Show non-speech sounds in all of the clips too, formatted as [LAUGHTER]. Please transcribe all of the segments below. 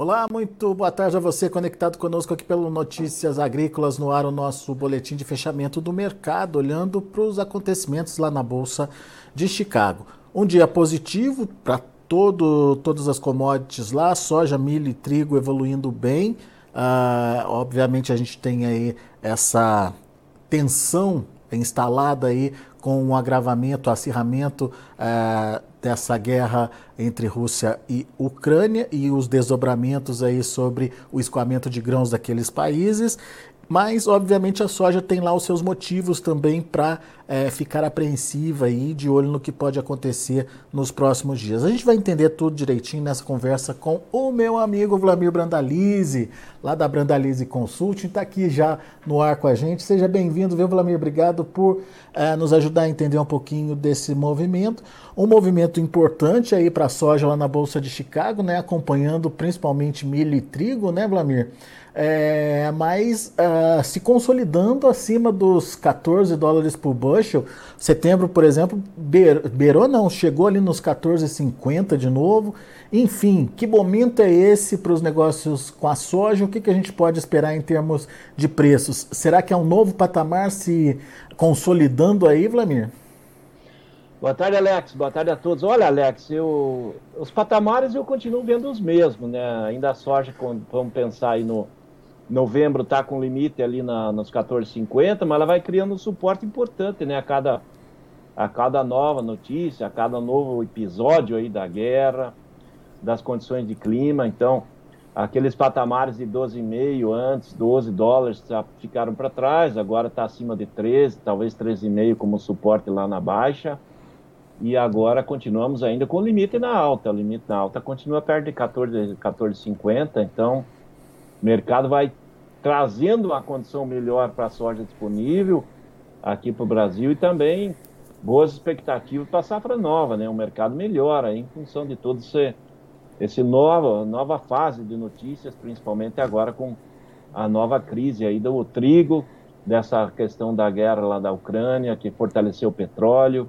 Olá, muito boa tarde a você conectado conosco aqui pelo Notícias Agrícolas no ar, o nosso boletim de fechamento do mercado, olhando para os acontecimentos lá na Bolsa de Chicago. Um dia positivo para todo, todas as commodities lá, soja, milho e trigo evoluindo bem. Uh, obviamente a gente tem aí essa tensão instalada aí com o agravamento, acirramento uh, dessa guerra entre Rússia e Ucrânia e os desdobramentos aí sobre o escoamento de grãos daqueles países. Mas, obviamente, a soja tem lá os seus motivos também para é, ficar apreensiva e de olho no que pode acontecer nos próximos dias. A gente vai entender tudo direitinho nessa conversa com o meu amigo Vlamir Brandalize, lá da Brandalize Consulting, está aqui já no ar com a gente. Seja bem-vindo, viu, Vlamir? Obrigado por é, nos ajudar a entender um pouquinho desse movimento. Um movimento importante aí para a soja lá na Bolsa de Chicago, né? Acompanhando principalmente milho e trigo, né, Vlamir? é, mas uh, se consolidando acima dos 14 dólares por bushel. Setembro, por exemplo, beirou não, chegou ali nos 14,50 de novo. Enfim, que momento é esse para os negócios com a soja? O que, que a gente pode esperar em termos de preços? Será que é um novo patamar se consolidando aí, Vladimir? Boa tarde, Alex. Boa tarde a todos. Olha, Alex, eu, os patamares eu continuo vendo os mesmos, né? Ainda a soja, vamos pensar aí no, novembro está com limite ali na, nos 14,50, mas ela vai criando um suporte importante, né? A cada, a cada nova notícia, a cada novo episódio aí da guerra, das condições de clima. Então, aqueles patamares de 12,5 antes, 12 dólares já ficaram para trás, agora está acima de 13, talvez 13,5 como suporte lá na baixa. E agora continuamos ainda com o limite na alta. O limite na alta continua perto de 14,50, 14, então o mercado vai trazendo uma condição melhor para a soja disponível aqui para o Brasil e também boas expectativas para a safra nova, né? O mercado melhora em função de todo esse, esse nova, nova fase de notícias, principalmente agora com a nova crise aí do trigo, dessa questão da guerra lá da Ucrânia, que fortaleceu o petróleo,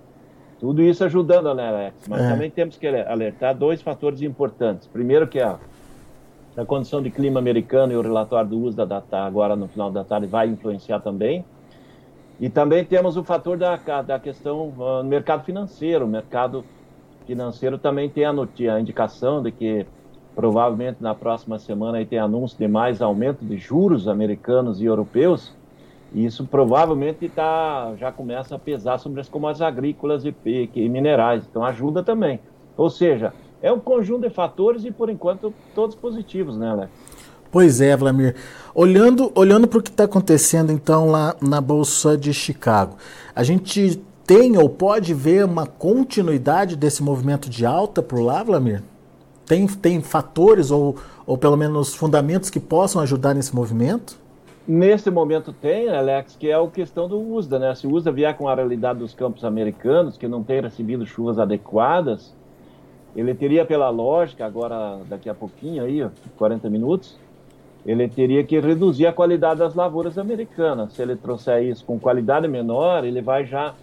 tudo isso ajudando, né, Alex? Mas é. também temos que alertar dois fatores importantes. Primeiro que a a condição de clima americano e o relatório do uso da agora no final da tarde vai influenciar também. E também temos o fator da, da questão uh, no mercado financeiro. O mercado financeiro também tem a, notícia, a indicação de que provavelmente na próxima semana aí tem anúncio de mais aumento de juros americanos e europeus. E isso provavelmente tá, já começa a pesar sobre as commodities agrícolas e, e, e minerais. Então ajuda também. Ou seja, é um conjunto de fatores e, por enquanto, todos positivos, né, Alex? Pois é, Vladimir. Olhando, olhando para o que está acontecendo, então, lá na Bolsa de Chicago, a gente tem ou pode ver uma continuidade desse movimento de alta por lá, Vladimir? Tem, tem fatores ou, ou pelo menos fundamentos que possam ajudar nesse movimento? Nesse momento tem, Alex, que é a questão do USDA, né? Se o USDA vier com a realidade dos campos americanos, que não tem recebido chuvas adequadas, ele teria pela lógica, agora daqui a pouquinho aí, 40 minutos, ele teria que reduzir a qualidade das lavouras americanas. Se ele trouxer isso com qualidade menor, ele vai já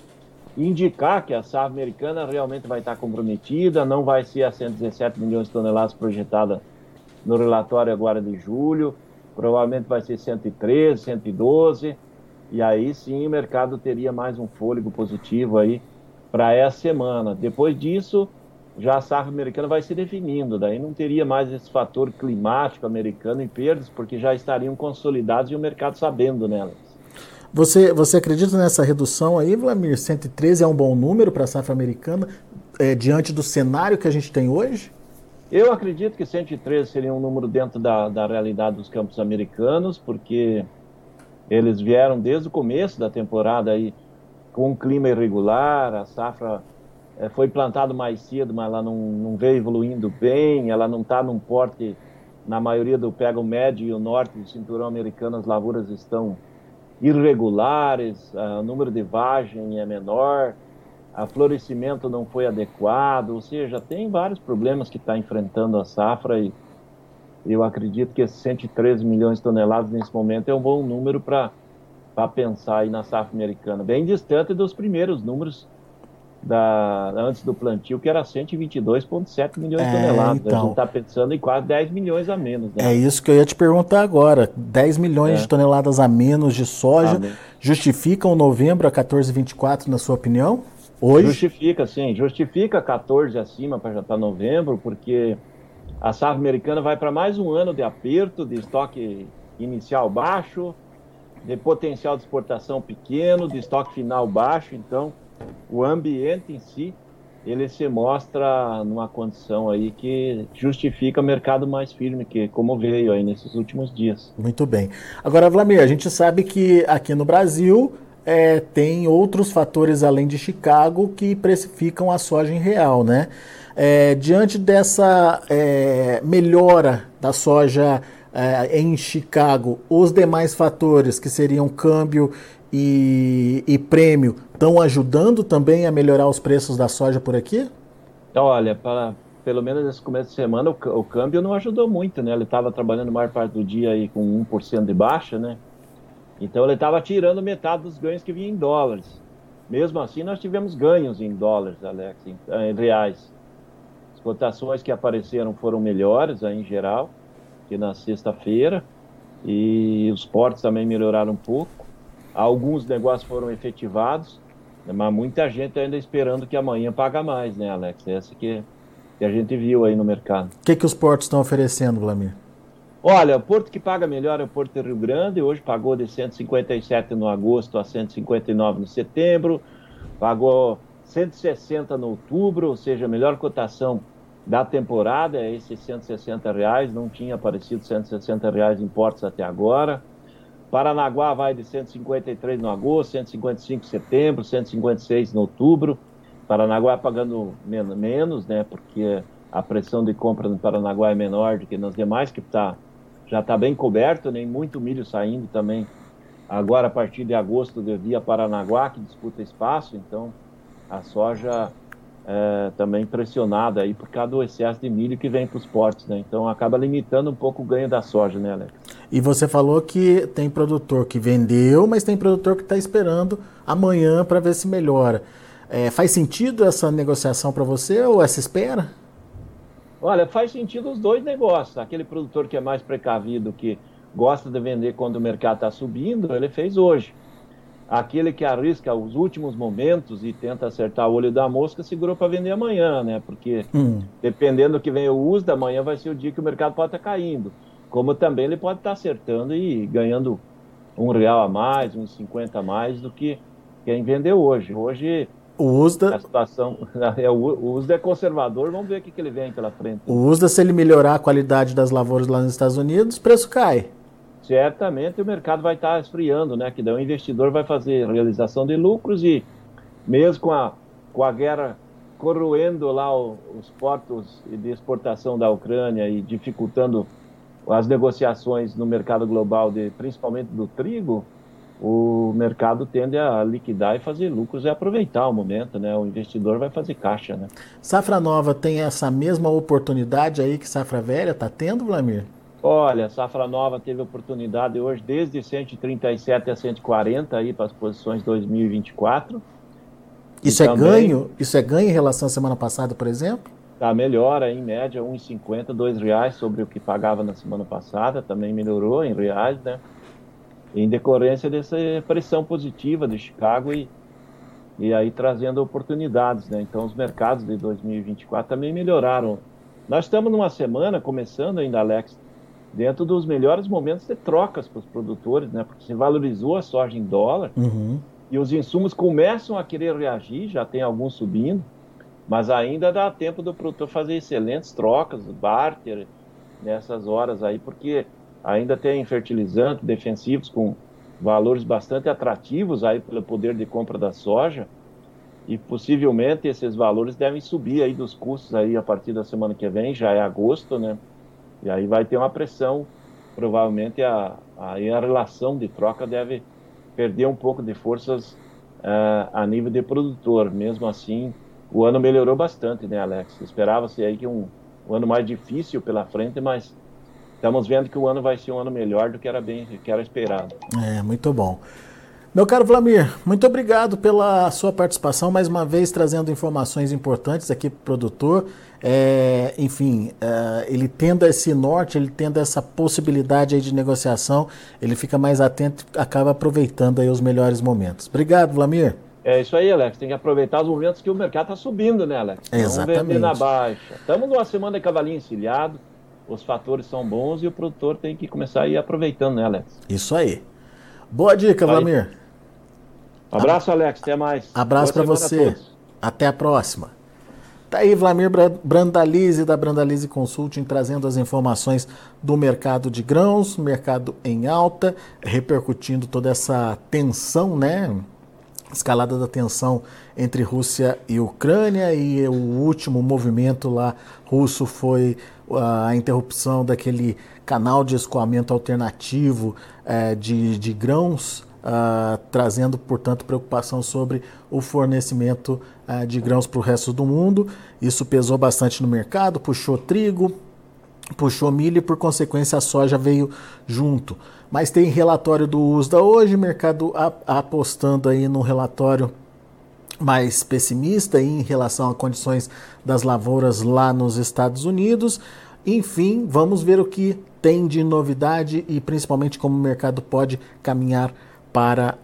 indicar que a safra americana realmente vai estar comprometida, não vai ser a 117 milhões de toneladas projetada no relatório agora de julho, provavelmente vai ser 113, 112, e aí sim o mercado teria mais um fôlego positivo aí para essa semana. Depois disso, já a safra americana vai se definindo, daí não teria mais esse fator climático americano em perdas, porque já estariam consolidados e o mercado sabendo nelas. Você, você acredita nessa redução aí, Vladimir? 113 é um bom número para a safra americana, é, diante do cenário que a gente tem hoje? Eu acredito que 113 seria um número dentro da, da realidade dos campos americanos, porque eles vieram desde o começo da temporada aí com um clima irregular, a safra é, foi plantado mais cedo, mas ela não, não veio evoluindo bem, ela não está num porte, na maioria do pega o médio e o norte do cinturão americano, as lavouras estão irregulares, o número de vagem é menor, o florescimento não foi adequado, ou seja, tem vários problemas que está enfrentando a safra e eu acredito que esses 113 milhões de toneladas nesse momento é um bom número para pensar aí na safra americana, bem distante dos primeiros números da, antes do plantio, que era 122,7 milhões é, de toneladas. Então, a gente está pensando em quase 10 milhões a menos. Né? É isso que eu ia te perguntar agora. 10 milhões é. de toneladas a menos de soja ah, justificam novembro a 14,24, na sua opinião? Hoje? Justifica, sim. Justifica 14 acima para novembro, porque a safra americana vai para mais um ano de aperto, de estoque inicial baixo, de potencial de exportação pequeno, de estoque final baixo. Então, o ambiente em si, ele se mostra numa condição aí que justifica o mercado mais firme, que como veio aí nesses últimos dias. Muito bem. Agora, Vladimir, a gente sabe que aqui no Brasil é, tem outros fatores além de Chicago que precificam a soja em real, né? É, diante dessa é, melhora da soja é, em Chicago, os demais fatores que seriam câmbio e, e prêmio estão ajudando também a melhorar os preços da soja por aqui? Olha, para, pelo menos nesse começo de semana, o, o câmbio não ajudou muito, né? Ele estava trabalhando a maior parte do dia aí com 1% de baixa, né? Então ele estava tirando metade dos ganhos que vinha em dólares. Mesmo assim, nós tivemos ganhos em dólares, Alex, em, em reais. As cotações que apareceram foram melhores aí, em geral, que na sexta-feira. E os portos também melhoraram um pouco. Alguns negócios foram efetivados, mas muita gente ainda esperando que amanhã paga mais, né, Alex? Essa que, que a gente viu aí no mercado. O que, que os portos estão oferecendo, Vlamir? Olha, o porto que paga melhor é o Porto de Rio Grande, hoje pagou de 157 no agosto a 159 no setembro, pagou 160 no outubro, ou seja, a melhor cotação da temporada é esses 160 reais, não tinha aparecido 160 reais em portos até agora. Paranaguá vai de 153 no agosto, 155 em setembro, 156 no outubro. Paranaguá pagando menos, né? Porque a pressão de compra no Paranaguá é menor do que nas demais, que tá, já está bem coberto, nem né, muito milho saindo também. Agora, a partir de agosto, devia Paranaguá, que disputa espaço, então a soja é, também pressionada aí por causa do excesso de milho que vem para os portos, né? Então acaba limitando um pouco o ganho da soja, né, Alex? E você falou que tem produtor que vendeu, mas tem produtor que está esperando amanhã para ver se melhora. É, faz sentido essa negociação para você ou essa espera? Olha, faz sentido os dois negócios. Aquele produtor que é mais precavido, que gosta de vender quando o mercado está subindo, ele fez hoje. Aquele que arrisca os últimos momentos e tenta acertar o olho da mosca, segurou para vender amanhã, né? Porque hum. dependendo do que vem o uso, da manhã vai ser o dia que o mercado pode estar tá caindo como também ele pode estar acertando e ganhando um real a mais, uns 50 a mais do que quem vendeu hoje. Hoje o USDA, a situação, [LAUGHS] é, o USDA é conservador, vamos ver o que, que ele vem pela frente. O USDA, se ele melhorar a qualidade das lavouras lá nos Estados Unidos, o preço cai. Certamente o mercado vai estar esfriando, né? Que daí o investidor vai fazer realização de lucros e mesmo com a, com a guerra corroendo lá os portos de exportação da Ucrânia e dificultando as negociações no mercado global, de, principalmente do trigo, o mercado tende a liquidar e fazer lucros e aproveitar o momento, né? O investidor vai fazer caixa, né? Safra nova tem essa mesma oportunidade aí que safra velha está tendo, Vlamir? Olha, safra nova teve oportunidade hoje desde 137 a 140 aí para as posições 2024. Isso é também... ganho? Isso é ganho em relação à semana passada, por exemplo? Tá, melhora em média R$ 1,50, R$ reais sobre o que pagava na semana passada, também melhorou em reais, né? Em decorrência dessa pressão positiva de Chicago e, e aí trazendo oportunidades, né? Então os mercados de 2024 também melhoraram. Nós estamos numa semana, começando ainda, Alex, dentro dos melhores momentos de trocas para os produtores, né? Porque se valorizou a soja em dólar uhum. e os insumos começam a querer reagir, já tem alguns subindo mas ainda dá tempo do produtor fazer excelentes trocas, barter, nessas horas aí, porque ainda tem fertilizantes defensivos com valores bastante atrativos aí pelo poder de compra da soja e possivelmente esses valores devem subir aí dos custos aí a partir da semana que vem, já é agosto, né? E aí vai ter uma pressão, provavelmente a, a, a relação de troca deve perder um pouco de forças uh, a nível de produtor, mesmo assim o ano melhorou bastante, né, Alex? Esperava-se aí que um, um ano mais difícil pela frente, mas estamos vendo que o ano vai ser um ano melhor do que era bem que era esperado. É, muito bom. Meu caro Vlamir, muito obrigado pela sua participação, mais uma vez trazendo informações importantes aqui para o produtor. É, enfim, é, ele tendo esse norte, ele tendo essa possibilidade de negociação, ele fica mais atento e acaba aproveitando aí os melhores momentos. Obrigado, Vlamir. É isso aí, Alex. Tem que aproveitar os momentos que o mercado está subindo, né, Alex? Exatamente. Não vender na baixa. Estamos numa semana de cavalinho encilhado, os fatores são bons e o produtor tem que começar a ir aproveitando, né, Alex? Isso aí. Boa dica, Vlamir. Abraço, Alex. Até mais. Abraço para você. Até a próxima. Tá aí Vlamir Brandalize da Brandalize Consulting trazendo as informações do mercado de grãos, mercado em alta, repercutindo toda essa tensão, né? Escalada da tensão entre Rússia e Ucrânia e o último movimento lá russo foi a interrupção daquele canal de escoamento alternativo eh, de, de grãos Uh, trazendo, portanto, preocupação sobre o fornecimento uh, de grãos para o resto do mundo. Isso pesou bastante no mercado, puxou trigo, puxou milho e, por consequência, a soja veio junto. Mas tem relatório do USDA hoje, mercado apostando aí num relatório mais pessimista em relação a condições das lavouras lá nos Estados Unidos. Enfim, vamos ver o que tem de novidade e principalmente como o mercado pode caminhar para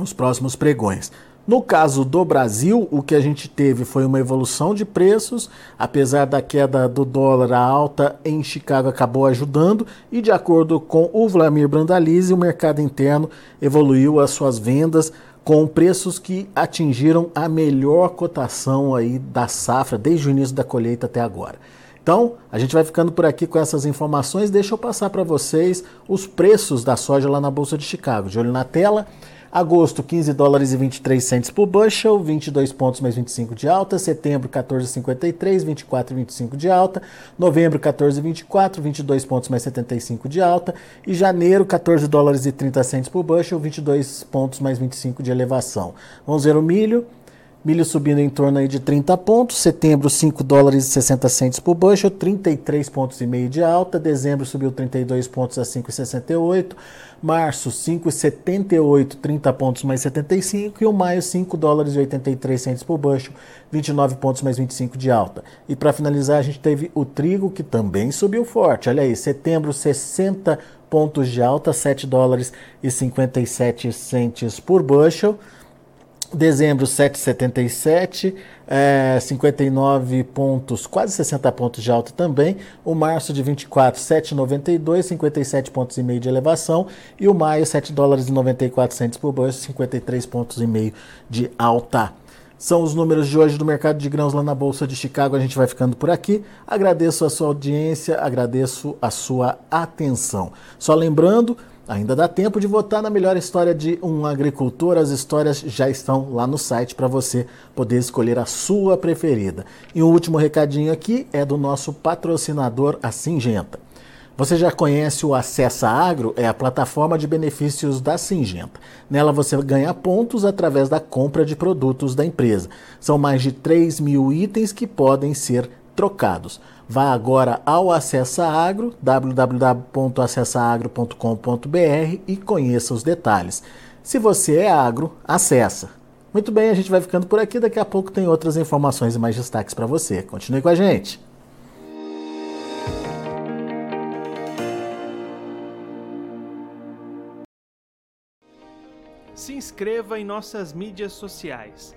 os próximos pregões. No caso do Brasil, o que a gente teve foi uma evolução de preços, apesar da queda do dólar, a alta em Chicago acabou ajudando, e de acordo com o Vladimir Brandalize, o mercado interno evoluiu as suas vendas com preços que atingiram a melhor cotação aí da safra desde o início da colheita até agora. Então, a gente vai ficando por aqui com essas informações. Deixa eu passar para vocês os preços da soja lá na Bolsa de Chicago. De olho na tela. Agosto, 15 dólares e 23 centes por bushel, 22 pontos mais 25 de alta. Setembro, 14,53, 24,25 de alta. Novembro, 14,24, 22 pontos mais 75 de alta. E janeiro, 14 dólares e 30 centes por bushel, 22 pontos mais 25 de elevação. Vamos ver o milho. Milho subindo em torno aí de 30 pontos. Setembro, 5 dólares e 60 centos por bushel, 33 pontos e meio de alta. Dezembro subiu 32 pontos a 5,68. Março, 5,78, 30 pontos mais 75. E o maio, 5 dólares e 83 centos por bushel, 29 pontos mais 25 de alta. E para finalizar, a gente teve o trigo, que também subiu forte. Olha aí, setembro, 60 pontos de alta, 7 dólares e 57 centos por bushel. Dezembro 7,77, é, 59 pontos, quase 60 pontos de alta também. O março de 24, 7,92, 57 pontos e meio de elevação. E o maio, 7 dólares e 94 centos por bolsa, 53 pontos e meio de alta. São os números de hoje do mercado de grãos lá na Bolsa de Chicago. A gente vai ficando por aqui. Agradeço a sua audiência, agradeço a sua atenção. Só lembrando Ainda dá tempo de votar na melhor história de um agricultor. As histórias já estão lá no site para você poder escolher a sua preferida. E um último recadinho aqui é do nosso patrocinador, a Singenta. Você já conhece o Acessa Agro? É a plataforma de benefícios da Singenta. Nela você ganha pontos através da compra de produtos da empresa. São mais de 3 mil itens que podem ser trocados. Vá agora ao Acessa Agro, www.acessaagro.com.br e conheça os detalhes. Se você é agro, acessa. Muito bem, a gente vai ficando por aqui. Daqui a pouco tem outras informações e mais destaques para você. Continue com a gente. Se inscreva em nossas mídias sociais.